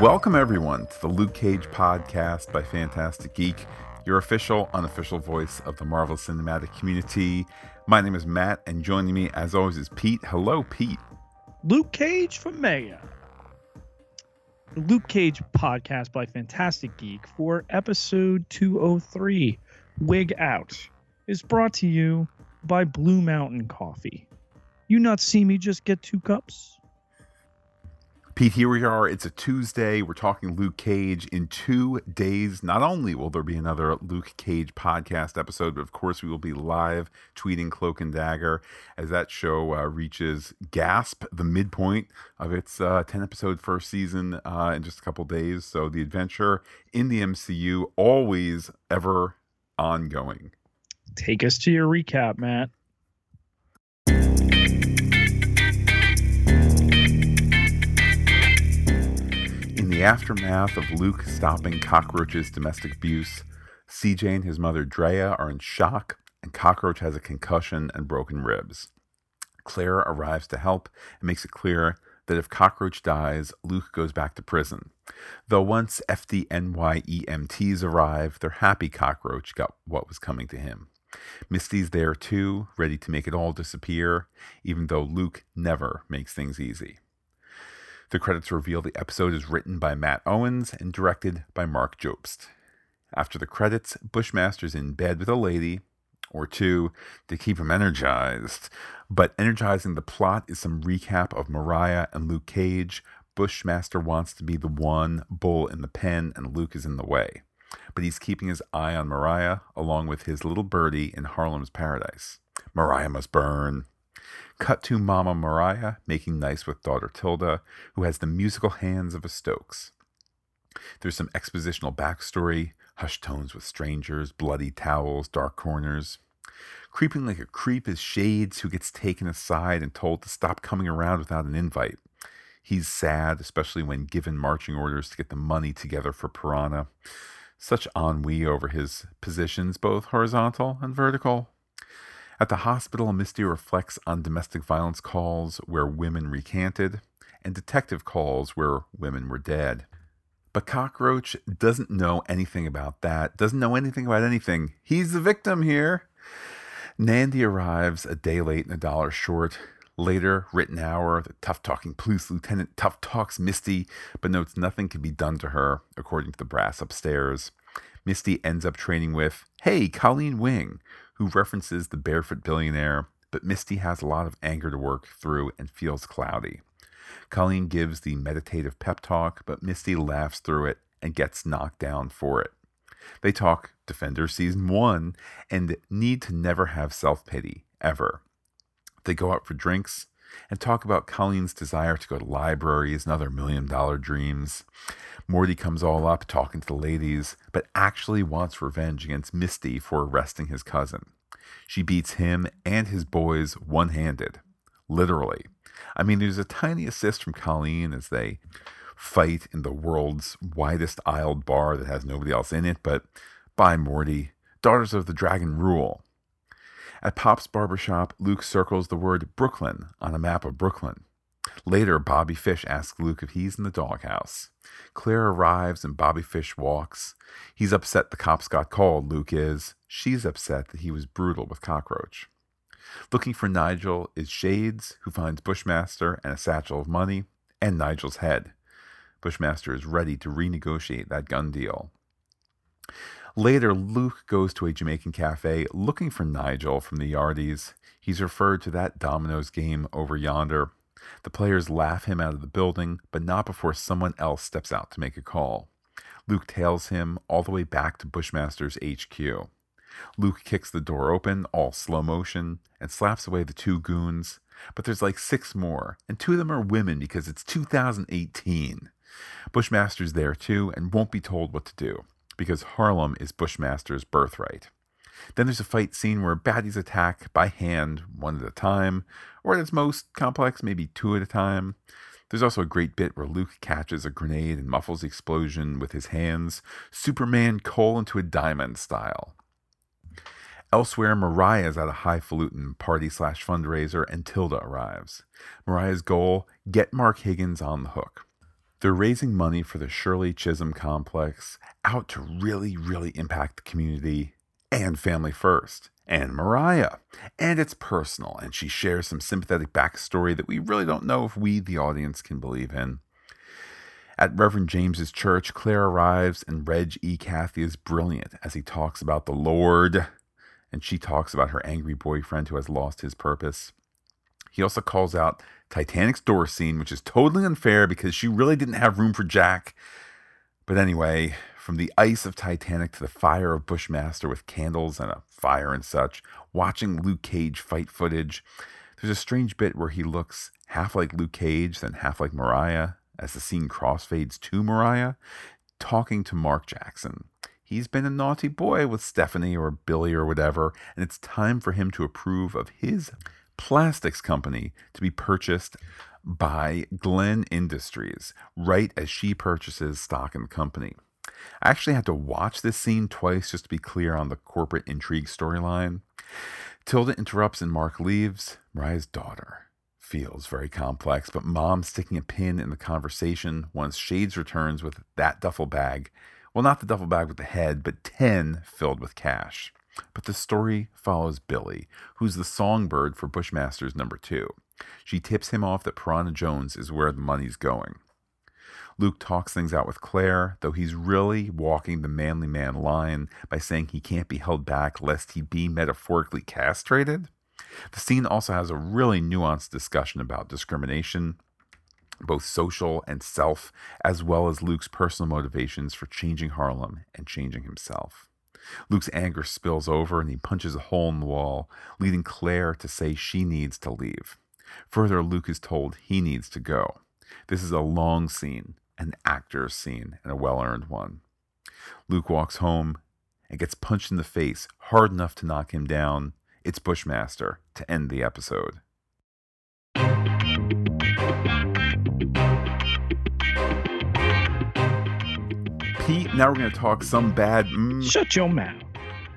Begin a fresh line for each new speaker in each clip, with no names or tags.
Welcome, everyone, to the Luke Cage podcast by Phantastic Geek, your official, unofficial voice of the Marvel Cinematic community. My name is Matt, and joining me, as always, is Pete. Hello, Pete.
Luke Cage from Maya. The Luke Cage podcast by Phantastic Geek for episode 203, Wig Out, is brought to you by Blue Mountain Coffee. You not see me just get two cups?
Pete, here we are. It's a Tuesday. We're talking Luke Cage. In two days, not only will there be another Luke Cage podcast episode, but of course, we will be live tweeting Cloak and Dagger as that show uh, reaches gasp, the midpoint of its uh, 10 episode first season uh, in just a couple days. So, the adventure in the MCU, always ever ongoing.
Take us to your recap, Matt.
The aftermath of Luke stopping Cockroach's domestic abuse, CJ and his mother Drea are in shock, and Cockroach has a concussion and broken ribs. Claire arrives to help and makes it clear that if Cockroach dies, Luke goes back to prison. Though once FDNYEMTs arrive, they're happy Cockroach got what was coming to him. Misty's there too, ready to make it all disappear, even though Luke never makes things easy. The credits reveal the episode is written by Matt Owens and directed by Marc Jobst. After the credits, Bushmaster's in bed with a lady or two to keep him energized. But energizing the plot is some recap of Mariah and Luke Cage. Bushmaster wants to be the one bull in the pen, and Luke is in the way. But he's keeping his eye on Mariah along with his little birdie in Harlem's paradise. Mariah must burn. Cut to Mama Mariah making nice with daughter Tilda, who has the musical hands of a Stokes. There's some expositional backstory, hushed tones with strangers, bloody towels, dark corners. Creeping like a creep is Shades, who gets taken aside and told to stop coming around without an invite. He's sad, especially when given marching orders to get the money together for Piranha. Such ennui over his positions, both horizontal and vertical. At the hospital, Misty reflects on domestic violence calls where women recanted and detective calls where women were dead. But Cockroach doesn't know anything about that, doesn't know anything about anything. He's the victim here. Nandi arrives a day late and a dollar short. Later, Ridenhour, the tough talking police lieutenant tough talks Misty, but notes nothing can be done to her, according to the brass upstairs. Misty ends up training with, hey, Colleen Wing, who references the barefoot billionaire, but Misty has a lot of anger to work through and feels cloudy. Colleen gives the meditative pep talk, but Misty laughs through it and gets knocked down for it. They talk Defender Season 1 and need to never have self pity, ever. They go out for drinks and talk about Colleen's desire to go to libraries and other million dollar dreams. Morty comes all up talking to the ladies, but actually wants revenge against Misty for arresting his cousin. She beats him and his boys one handed, literally. I mean, there's a tiny assist from Colleen as they fight in the world's widest aisled bar that has nobody else in it, but by Morty, Daughters of the Dragon rule. At Pop's barbershop, Luke circles the word Brooklyn on a map of Brooklyn. Later, Bobby Fish asks Luke if he's in the doghouse. Claire arrives and Bobby Fish walks. He's upset the cops got called, Luke is. She's upset that he was brutal with Cockroach. Looking for Nigel is Shades, who finds Bushmaster and a satchel of money, and Nigel's head. Bushmaster is ready to renegotiate that gun deal. Later, Luke goes to a Jamaican cafe looking for Nigel from the Yardies. He's referred to that dominoes game over yonder. The players laugh him out of the building, but not before someone else steps out to make a call. Luke tails him all the way back to Bushmaster's HQ. Luke kicks the door open, all slow motion, and slaps away the two goons. But there's like six more, and two of them are women because it's 2018. Bushmaster's there too and won't be told what to do because Harlem is Bushmaster's birthright. Then there's a fight scene where baddies attack by hand, one at a time, or at its most complex, maybe two at a time. There's also a great bit where Luke catches a grenade and muffles the explosion with his hands, Superman coal into a diamond style. Elsewhere, Mariah is at a highfalutin party slash fundraiser and Tilda arrives. Mariah's goal get Mark Higgins on the hook. They're raising money for the Shirley Chisholm complex out to really, really impact the community and family first. And Mariah. And it's personal, and she shares some sympathetic backstory that we really don't know if we, the audience, can believe in. At Reverend James's church, Claire arrives, and Reg E. Cathey is brilliant as he talks about the Lord, and she talks about her angry boyfriend who has lost his purpose. He also calls out Titanic's door scene, which is totally unfair because she really didn't have room for Jack. But anyway, from the ice of Titanic to the fire of Bushmaster with candles and a fire and such, watching Luke Cage fight footage, there's a strange bit where he looks half like Luke Cage, then half like Mariah, as the scene crossfades to Mariah, talking to Mark Jackson. He's been a naughty boy with Stephanie or Billy or whatever, and it's time for him to approve of his plastics company to be purchased by Glen Industries right as she purchases stock in the company. I actually had to watch this scene twice just to be clear on the corporate intrigue storyline. Tilda interrupts and Mark leaves. Mariah's daughter feels very complex, but mom sticking a pin in the conversation once Shades returns with that duffel bag. Well, not the duffel bag with the head, but 10 filled with cash. But the story follows Billy, who's the songbird for Bushmaster's number two. She tips him off that Piranha Jones is where the money's going. Luke talks things out with Claire, though he's really walking the manly man line by saying he can't be held back lest he be metaphorically castrated. The scene also has a really nuanced discussion about discrimination, both social and self, as well as Luke's personal motivations for changing Harlem and changing himself. Luke's anger spills over and he punches a hole in the wall, leading Claire to say she needs to leave. Further, Luke is told he needs to go. This is a long scene, an actor's scene, and a well earned one. Luke walks home and gets punched in the face hard enough to knock him down. It's Bushmaster to end the episode. Pete, now we're going to talk some bad. Mm,
Shut your mouth.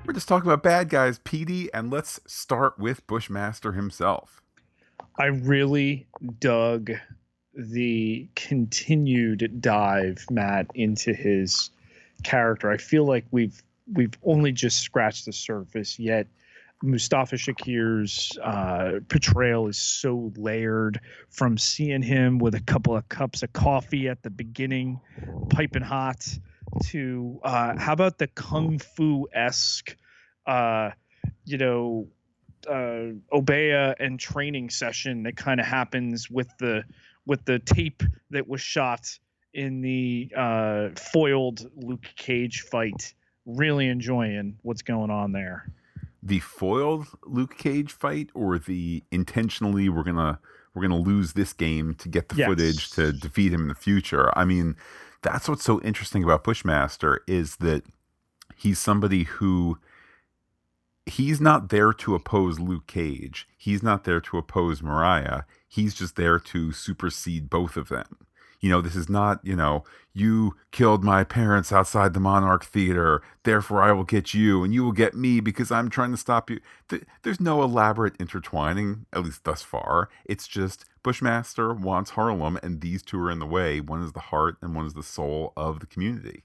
we're just talking about bad guys, Petey, and let's start with Bushmaster himself.
I really dug the continued dive, Matt, into his character. I feel like we've we've only just scratched the surface yet. Mustafa Shakir's uh, portrayal is so layered from seeing him with a couple of cups of coffee at the beginning, piping hot, to uh, how about the kung fu esque, uh, you know, uh, Obeah and training session that kind of happens with the with the tape that was shot in the uh, foiled Luke Cage fight. Really enjoying what's going on there.
The foiled Luke Cage fight, or the intentionally we're gonna we're gonna lose this game to get the
Yes.
footage to defeat him in the future. I mean, that's what's so interesting about Bushmaster is that he's somebody who he's not there to oppose Luke Cage. He's not there to oppose Mariah. He's just there to supersede both of them. You know, this is not, you know, you killed my parents outside the Monarch Theater, therefore I will get you and you will get me because I'm trying to stop you. Th- There's no elaborate intertwining, at least thus far. It's just Bushmaster wants Harlem and these two are in the way. One is the heart and one is the soul of the community.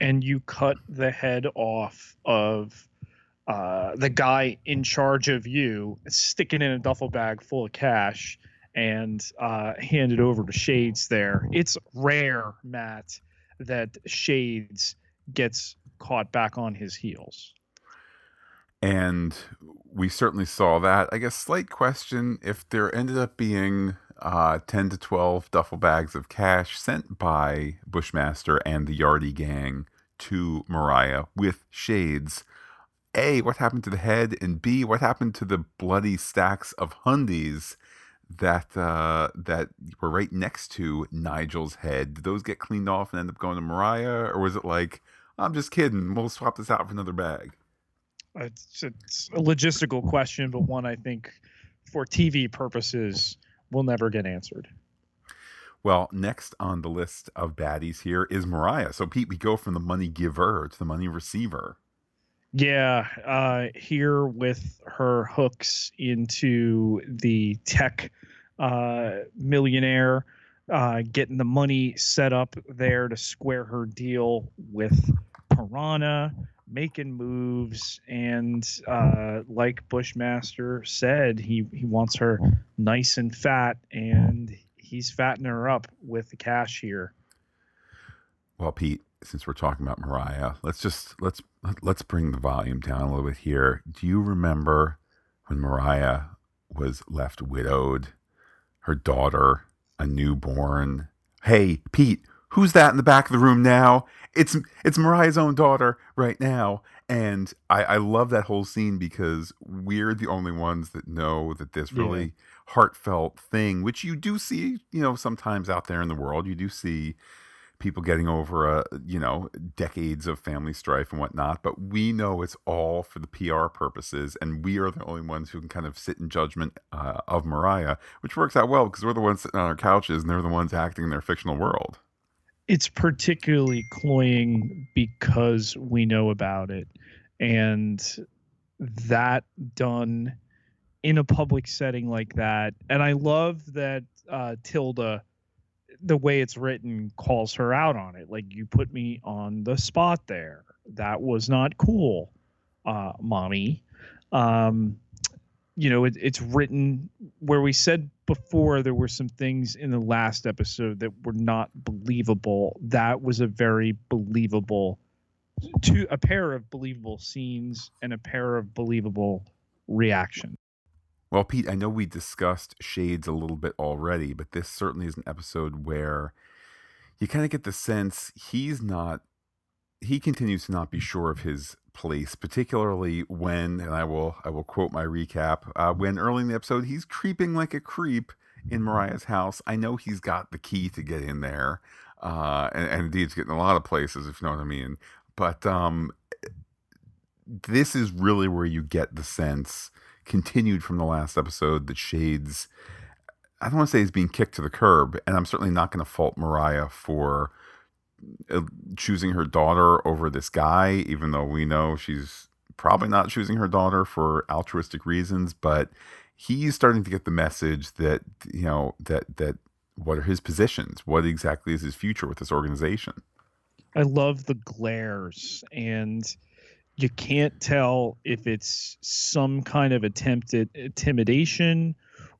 and you cut the head off of uh, the guy in charge of you, sticking in a duffel bag full of cash, and uh, hand it over to Shades there. It's rare, Matt, that Shades gets caught back on his heels.
And we certainly saw that. I guess slight question if there ended up being uh, 10 to 12 duffel bags of cash sent by Bushmaster and the Yardy gang to Mariah with shades. A, what happened to the head? And B, what happened to the bloody stacks of hundies that uh, that were right next to Nigel's head? Did those get cleaned off and end up going to Mariah? Or was it like, I'm just kidding, we'll swap this out for another bag?
It's, it's a logistical question, but one I think for TV purposes will never get answered.
Well, next on the list of baddies here is Mariah. So, Pete, we go from the money giver to the money receiver.
Yeah, uh, here with her hooks into the tech uh, millionaire uh, getting the money set up there to square her deal with Piranha, making moves, and uh, like Bushmaster said, he he wants her nice and fat, and he's fattening her up with the cash here.
Well, Pete, since we're talking about Mariah, let's just let's let's bring the volume down a little bit here. Do you remember when Mariah was left widowed, her daughter, a newborn? Hey, Pete, who's that in the back of the room now? It's it's Mariah's own daughter right now. And I, I love that whole scene because we're the only ones that know that this really yeah. heartfelt thing, which you do see, you know, sometimes out there in the world, you do see people getting over a you know decades of family strife and whatnot but we know it's all for the pr purposes and we are the only ones who can kind of sit in judgment uh, of mariah which works out well because we're the ones sitting on our couches and they're the ones acting in their fictional world.
It's particularly cloying because we know about it and that done in a public setting like that and i love that uh, tilda the way it's written calls her out on it. Like you put me on the spot there. That was not cool, uh, mommy. Um, you know, it, it's written where we said before there were some things in the last episode that were not believable. That was a very believable, to a pair of believable scenes and a pair of believable reactions.
Well, Pete, I know we discussed Shades a little bit already, but this certainly is an episode where you kind of get the sense he's not, he continues to not be sure of his place, particularly when, and I will, I will quote my recap, uh, when early in the episode he's creeping like a creep in Mariah's house. I know he's got the key to get in there, uh, and, and indeed, it's getting a lot of places, if you know what I mean. But um, this is really where you get the sense continued from the last episode that Shades, I don't want to say is being kicked to the curb, and I'm certainly not going to fault Mariah for uh, choosing her daughter over this guy, even though we know she's probably not choosing her daughter for altruistic reasons, but he's starting to get the message that you know that that what are his positions? What exactly is his future with this organization?
I love the glares and you can't tell if it's some kind of attempted intimidation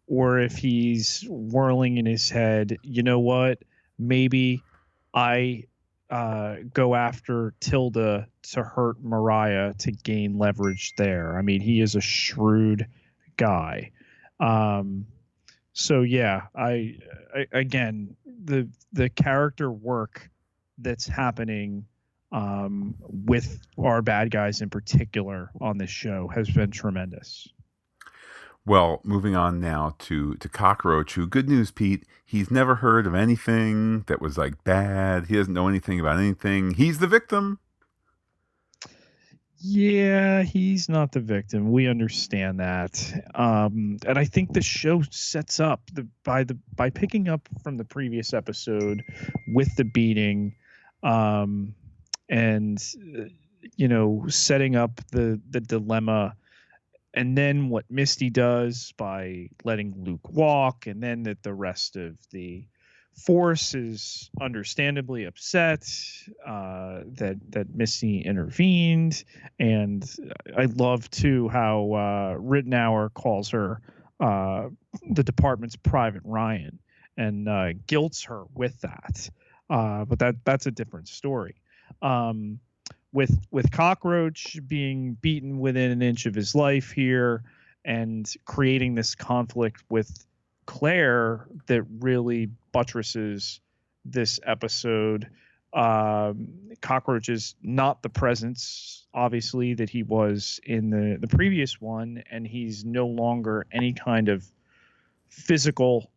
or if he's whirling in his head, you know what? Maybe I uh, go after Tilda to hurt Mariah to gain leverage there. I mean, he is a shrewd guy. Um, so yeah, I, I again the the character work that's happening um, with our bad guys in particular on this show has been tremendous.
Well, moving on now to to Cockroach, who good news, Pete, he's never heard of anything that was like bad. He doesn't know anything about anything. He's the victim.
Yeah, he's not the victim. We understand that. Um, and I think the show sets up the by the by picking up from the previous episode with the beating um, and you know setting up the the dilemma. And then what misty does by letting luke walk and then that the rest of the force is understandably upset uh, that that misty intervened. And i love too how uh, calls her uh, the department's private ryan and uh, guilts her with that. Uh, but that that's a different story um, with with cockroach being beaten within an inch of his life here and creating this conflict with claire that really buttresses this episode. Um, cockroach is not the presence obviously that he was in the the previous one and he's no longer any kind of physical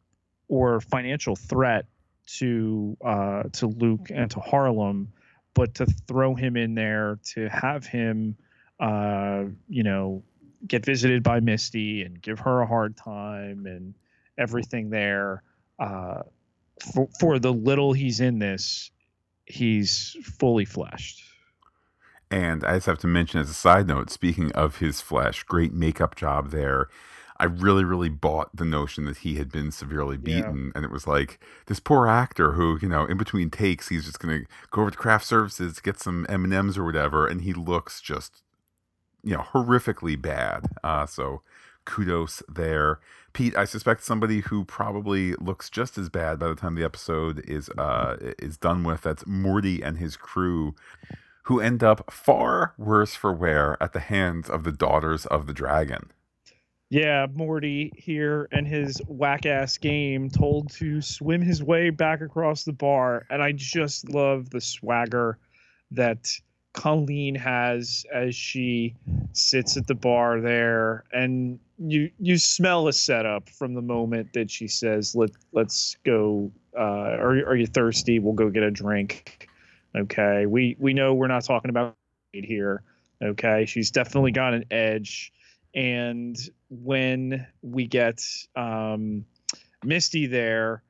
or financial threat to uh, to luke and to harlem but to throw him in there to have him, uh, you know, get visited by Misty and give her a hard time and everything there. Uh, for, for the little he's in this, he's fully fleshed.
And I just have to mention as a side note, speaking of his flesh, great makeup job there. I really, really bought the notion that he had been severely beaten, yeah. and it was like this poor actor who, you know, in between takes, he's just gonna go over to craft services, get some M and M's or whatever, and he looks just, you know, horrifically bad. Uh, so kudos there. Pete, I suspect somebody who probably looks just as bad by the time the episode is uh, is done with. That's Morty and his crew, who end up far worse for wear at the hands of the daughters of the dragon.
Yeah, Morty here and his whack ass game told to swim his way back across the bar. And I just love the swagger that Colleen has as she sits at the bar there. And you you smell a setup from the moment that she says, Let let's go uh, are, are you thirsty? We'll go get a drink. Okay. We we know we're not talking about here. Okay. She's definitely got an edge and when we get um, Misty there,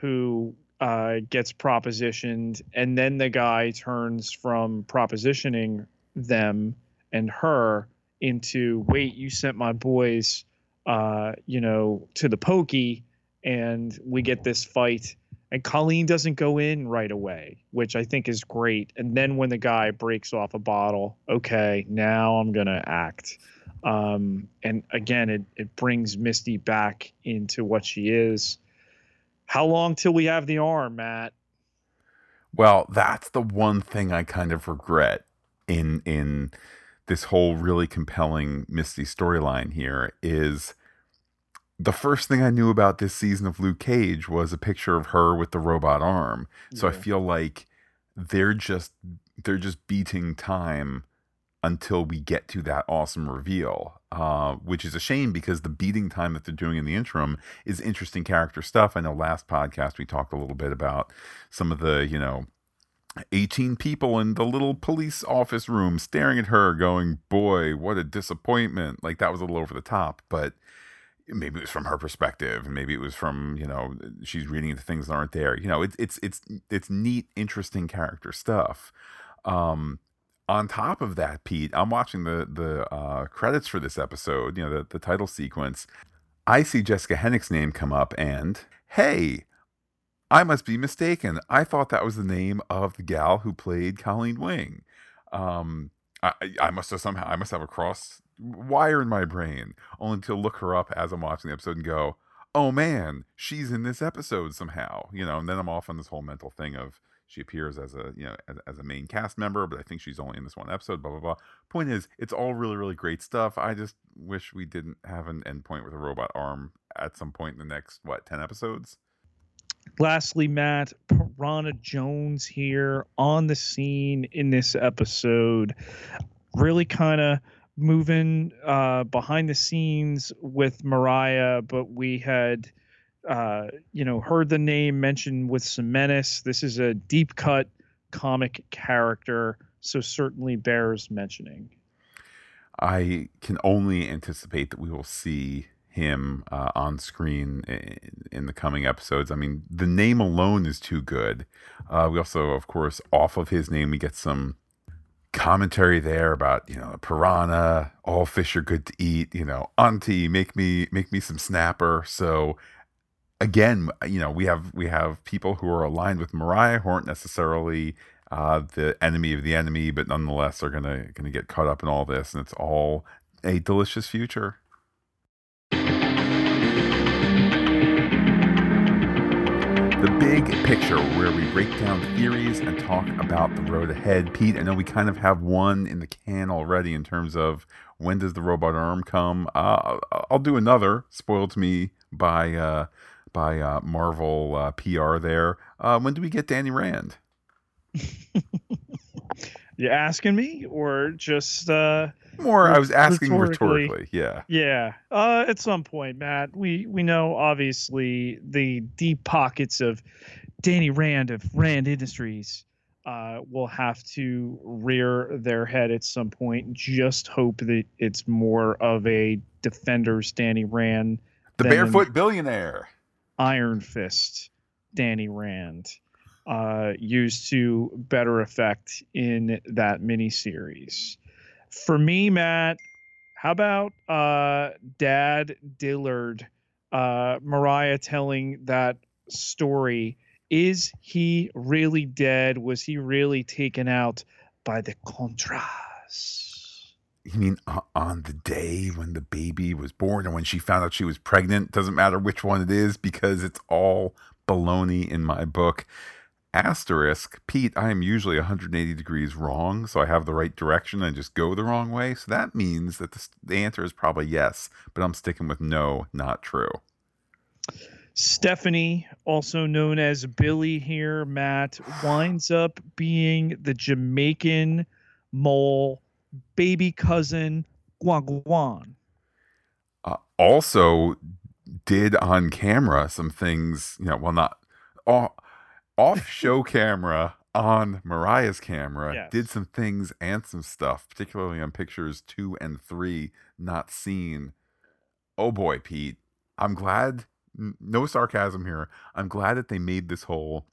who uh, gets propositioned, and then the guy turns from propositioning them and her into wait, you sent my boys, uh, you know, to the pokey, and we get this fight. And Colleen doesn't go in right away, which I think is great. And then when the guy breaks off a bottle, okay, now I'm gonna act. Um, and again, it, it brings Misty back into what she is. How long till we have the arm, Matt?
Well, that's the one thing I kind of regret in in this whole really compelling Misty storyline here is the first thing I knew about this season of Luke Cage was a picture of her with the robot arm. So yeah. I feel like they're just they're just beating time until we get to that awesome reveal, uh, which is a shame because the beating time that they're doing in the interim is interesting character stuff. I know last podcast we talked a little bit about some of the, you know, 18 people in the little police office room staring at her, going, Boy, what a disappointment. Like that was a little over the top, but maybe it was from her perspective and maybe it was from you know she's reading into things that aren't there you know it's it's it's it's neat interesting character stuff um on top of that, Pete, I'm watching the the uh, credits for this episode. You know, the the title sequence. I see Jessica Henwick's name come up, and hey, I must be mistaken. I thought that was the name of the gal who played Colleen Wing. Um, I, I must have somehow I must have a cross wire in my brain, only to look her up as I'm watching the episode and go, "Oh man, she's in this episode somehow." You know, and then I'm off on this whole mental thing of she appears as a you know as, as, a main cast member, but I think she's only in this one episode. Blah blah blah. Point is, it's all really really great stuff. I just wish we didn't have an endpoint with a robot arm at some point in the next what ten episodes.
Lastly, Matt Piranha Jones here on the scene in this episode, really kind of moving uh, behind the scenes with Mariah, but we had uh, you know, heard the name mentioned with some menace. This is a deep cut comic character, so certainly bears mentioning.
I can only anticipate that we will see him uh, on screen in, in, the coming episodes. I mean, the name alone is too good. Uh, we also, of course, off of his name, we get some commentary there about you know piranha all fish are good to eat you know auntie make me make me some snapper so again, you know, we have we have people who are aligned with Mariah who aren't necessarily uh, the enemy of the enemy, but nonetheless are gonna gonna get caught up in all this, and it's all a delicious future. The big picture, where we break down theories and talk about the road ahead. Pete, I know we kind of have one in the can already in terms of when does the robot arm come. Uh, I'll do another, spoiled to me by uh, by uh, Marvel uh, PR there. Uh, when do we get Danny Rand?
you asking me or just uh
more i was asking rhetorically, rhetorically. yeah
yeah uh at some point matt we we know obviously the deep pockets of danny rand of rand industries uh will have to rear their head at some point just hope that it's more of a defenders danny rand
the barefoot billionaire
Iron Fist Danny Rand uh, used to better effect in that miniseries. For me, Matt, How about uh, Dad Dillard, uh, Mariah telling that story? Is he really dead? Was he really taken out by the Contras?
You mean uh, on the day when the baby was born and when she found out she was pregnant? Doesn't matter which one it is because it's all baloney in my book. Asterisk, Pete, I am usually 180 degrees wrong, so I have the right direction and just go the wrong way. So that means that the, the answer is probably yes, but I'm sticking with no, not true.
Stephanie, also known as Billy here, Matt, winds up being the Jamaican mole baby cousin Guan Guan.
Uh, also, did on camera some things, you know, well, not off, off show camera on Mariah's camera,
Yes.
did some things and some stuff, particularly on pictures two and three, not seen. Oh boy, Pete, I'm glad, n- no sarcasm here. I'm glad that they made this whole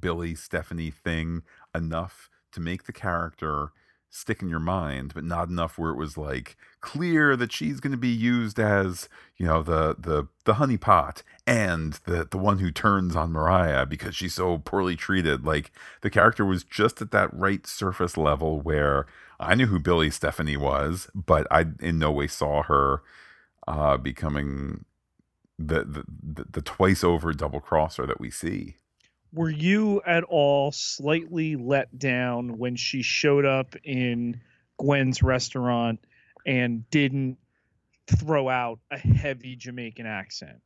Billy Stephanie thing enough to make the character stick in your mind, but not enough where it was like clear that she's going to be used as you know the the the honey pot and the the one who turns on Mariah because she's so poorly treated. Like the character was just at that right surface level where I knew who Billy Stephanie was, but I in no way saw her uh, becoming the, the the the twice over double crosser that we see.
Were you at all slightly let down when she showed up in Gwen's restaurant and didn't throw out a heavy Jamaican accent?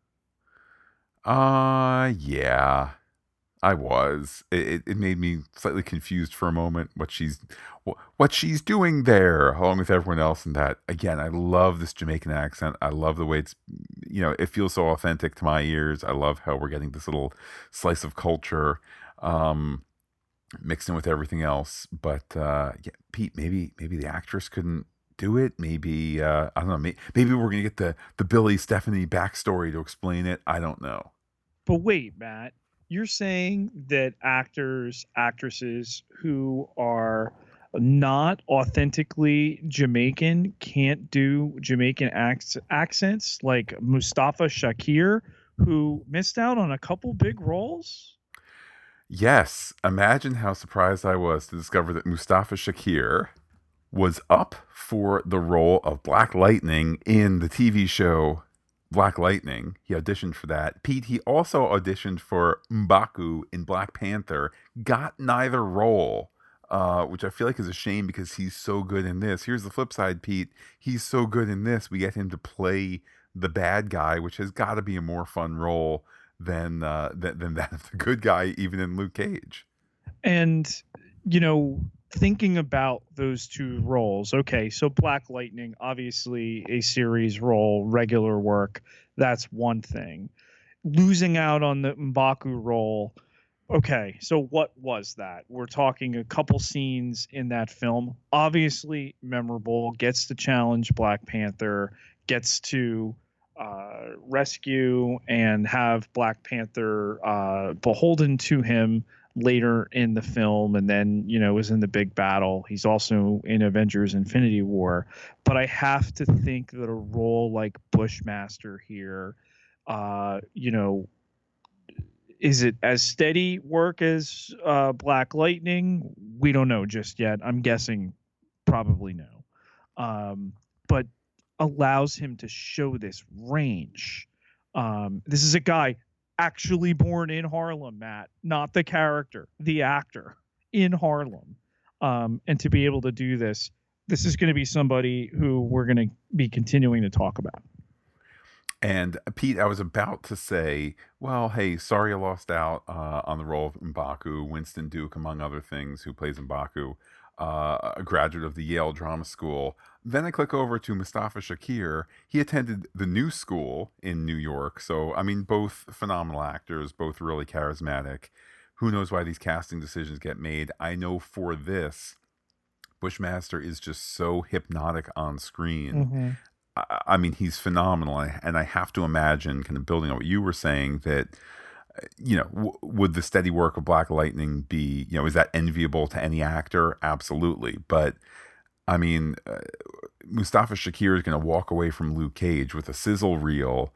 Uh yeah. I was. It, it, made me slightly confused for a moment what she's what she's doing there along with everyone else and that again I love this Jamaican accent. I love the way it's you know, it feels so authentic to my ears. I love how we're getting this little slice of culture um mixed in with everything else. But uh yeah, Pete, maybe maybe the actress couldn't do it. Maybe uh I don't know, maybe, maybe we're to get the the Billy Stephanie backstory to explain it. I don't know.
But wait, Matt, you're saying that actors, actresses who are not authentically Jamaican can't do Jamaican ac- accents like Mustafa Shakir, who missed out on a couple big roles?
Yes, imagine how surprised I was to discover that Mustafa Shakir was up for the role of Black Lightning in the TV show Black Lightning. He auditioned for that. Pete, he also auditioned for M'Baku in Black Panther, got neither role. Uh, which I feel like is a shame because he's so good in this. Here's the flip side, Pete. He's so good in this. We get him to play the bad guy, which has got to be a more fun role than, uh, than than that of the good guy, even in Luke Cage.
And, you know, thinking about those two roles, okay, so Black Lightning, obviously a series role, regular work, that's one thing. Losing out on the Mbaku role, okay, so what was that? We're talking a couple scenes in that film, obviously memorable, gets to challenge Black Panther, gets to uh, rescue and have Black Panther uh, beholden to him later in the film and then you know was in the big battle. He's also in avengers infinity war. But i have to think that a role like bushmaster here uh you know is it as steady work as uh black lightning? We don't know just yet. I'm guessing probably no. Um but allows him to show this range. Um this is a guy actually born in Harlem, Matt, not the character, the actor in Harlem. Um, and to be able to do this, this is going to be somebody who we're going to be continuing to talk about.
And uh, Pete, I was about to say, well, hey, sorry I lost out uh, on the role of Mbaku, Winston Duke, among other things, who plays Mbaku, uh, a graduate of the Yale Drama School. Then I click over to Mustafa Shakir. He attended the New School in New York. So, I mean, both phenomenal actors, both really charismatic. Who knows why these casting decisions get made? I know for this, Bushmaster is just so hypnotic on screen. I, I mean, he's phenomenal, and I have to imagine, kind of building on what you were saying, that you know, w- would the steady work of Black Lightning be, you know, is that enviable to any actor? Absolutely, but I mean, uh, Mustafa Shakir is going to walk away from Luke Cage with a sizzle reel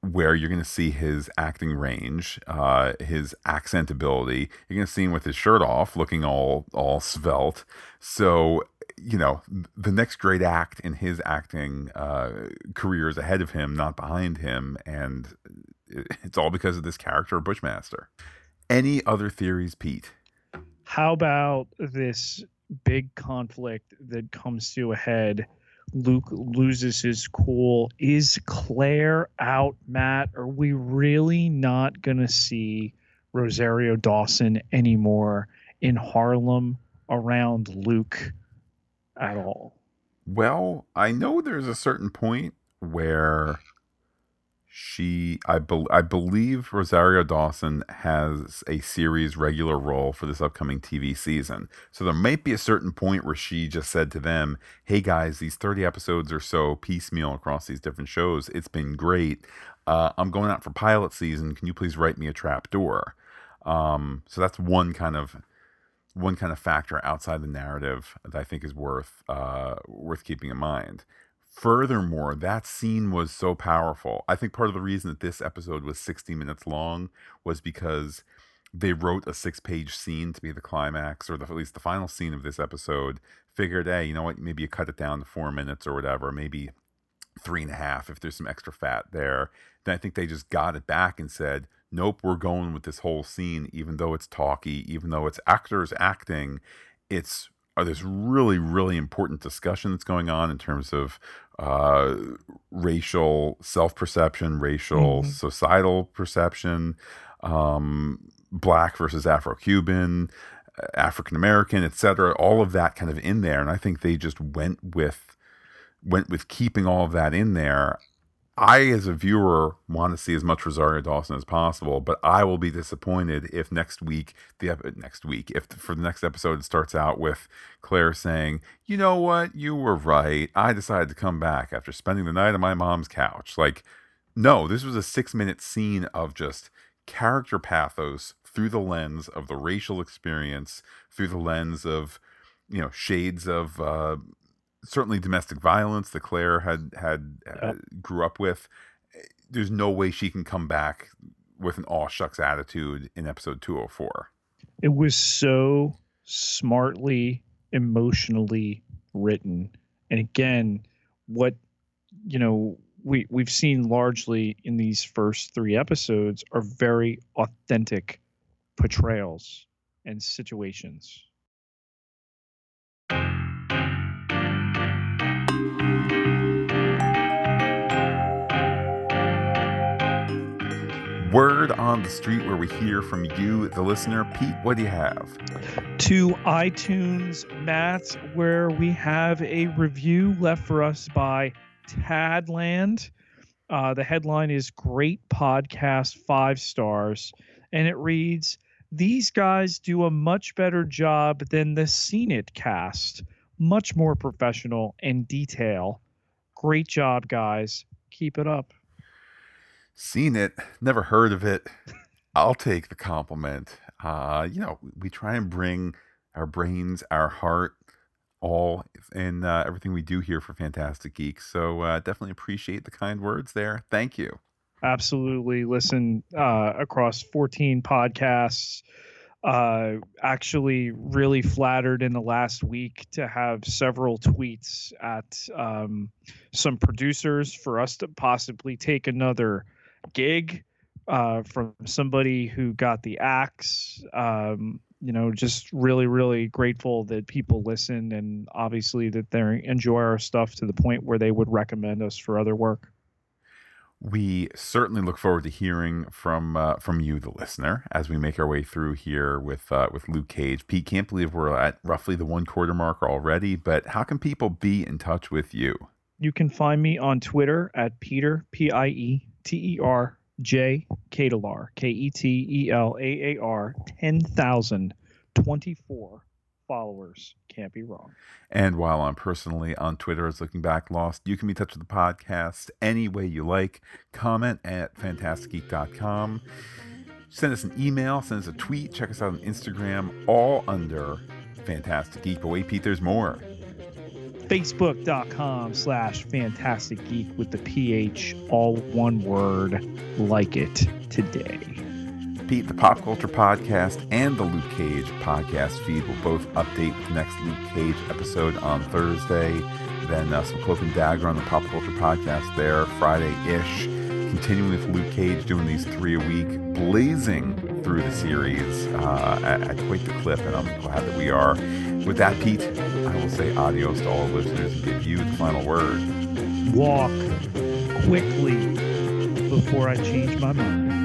where you're going to see his acting range, uh, his accent ability. You're going to see him with his shirt off, looking all all svelte. So you know the next great act in his acting uh, career is ahead of him, not behind him, and it's all because of this character, Bushmaster. Any other theories, Pete?
How about this big conflict that comes to a head? Luke loses his cool. Is Claire out, Matt? Are we really not going to see Rosario Dawson anymore in Harlem around Luke at all?
Well, I know there's a certain point where she I, be, I believe Rosario Dawson has a series regular role for this upcoming TV season. So there might be a certain point where she just said to them, "Hey guys, these 30 episodes or so piecemeal across these different shows. It's been great. Uh, I'm going out for pilot season. Can you please write me a trap door?" Um, so that's one kind of one kind of factor outside the narrative that I think is worth uh, worth keeping in mind. Furthermore, that scene was so powerful. I think part of the reason that this episode was 60 minutes long was because they wrote a six page scene to be the climax, or the, at least the final scene of this episode. Figured, hey, you know what? Maybe you cut it down to four minutes or whatever, maybe three and a half if there's some extra fat there. Then I think they just got it back and said, nope, we're going with this whole scene, even though it's talky, even though it's actors acting, it's this really, really important discussion that's going on in terms of uh, racial self perception, racial mm-hmm. societal perception, um, black versus Afro Cuban, African American, etc. All of that kind of in there, and I think they just went with went with keeping all of that in there. I, as a viewer, want to see as much Rosario Dawson as possible, but I will be disappointed if next week, the next week, if for the next episode it starts out with Claire saying, "You know what? You were right. I decided to come back after spending the night on my mom's couch." Like, no, this was a six-minute scene of just character pathos through the lens of the racial experience, through the lens of you know shades of uh, certainly domestic violence that Claire had had uh, grew up with. There's no way she can come back with an all shucks attitude in episode 204.
It was so smartly emotionally written. And again, what you know, we we've seen largely in these first 3 episodes are very authentic portrayals and situations.
Word on the street where we hear from you, the listener. Pete, what do you have?
To iTunes, Matt, where we have a review left for us by Tadland. Uh, the headline is Great Podcast, five stars. And it reads These guys do a much better job than the Seen It cast. Much more professional and detail. Great job, guys. Keep it up
seen it, never heard of it. I'll take the compliment. Uh, you know, we try and bring our brains, our heart, all in uh, everything we do here for Phantastic Geeks. So uh, definitely appreciate the kind words there. Thank you.
Absolutely. Listen uh, across 14 podcasts. Uh, actually, really flattered in the last week to have several tweets at um, some producers for us to possibly take another gig uh, from somebody who got the axe. Um, you know, just really, really grateful that people listen and obviously that they enjoy our stuff to the point where they would recommend us for other work.
We certainly look forward to hearing from uh, from you, the listener, as we make our way through here with uh, with Luke Cage. Pete, can't believe we're at roughly the one quarter mark already. But how can people be in touch with you?
You can find me on Twitter at Peter P I E T E R J Ketelaar, K E T E L A A R, 10,024 followers. Can't be wrong.
And while I'm personally on Twitter as Looking Back Lost, you can be in touch with the podcast any way you like. Comment at phantasticgeek.com. Send us an email, send us a tweet, check us out on Instagram, all under Phantastic Geek. But wait, Pete, there's more.
Facebook.com slash Phantastic Geek with the PH, all one word, like it today.
Pete, the Pop Culture Podcast and the Luke Cage podcast feed will both update the next Luke Cage episode on Thursday. Then uh, some Cloak and Dagger on the Pop Culture Podcast there Friday ish. Continuing with Luke Cage doing these three a week, blazing through the series uh, at, at quite the clip, and I'm glad that we are. With that, Pete, I will say adios to all listeners and give you the final word.
Walk quickly before I change my mind.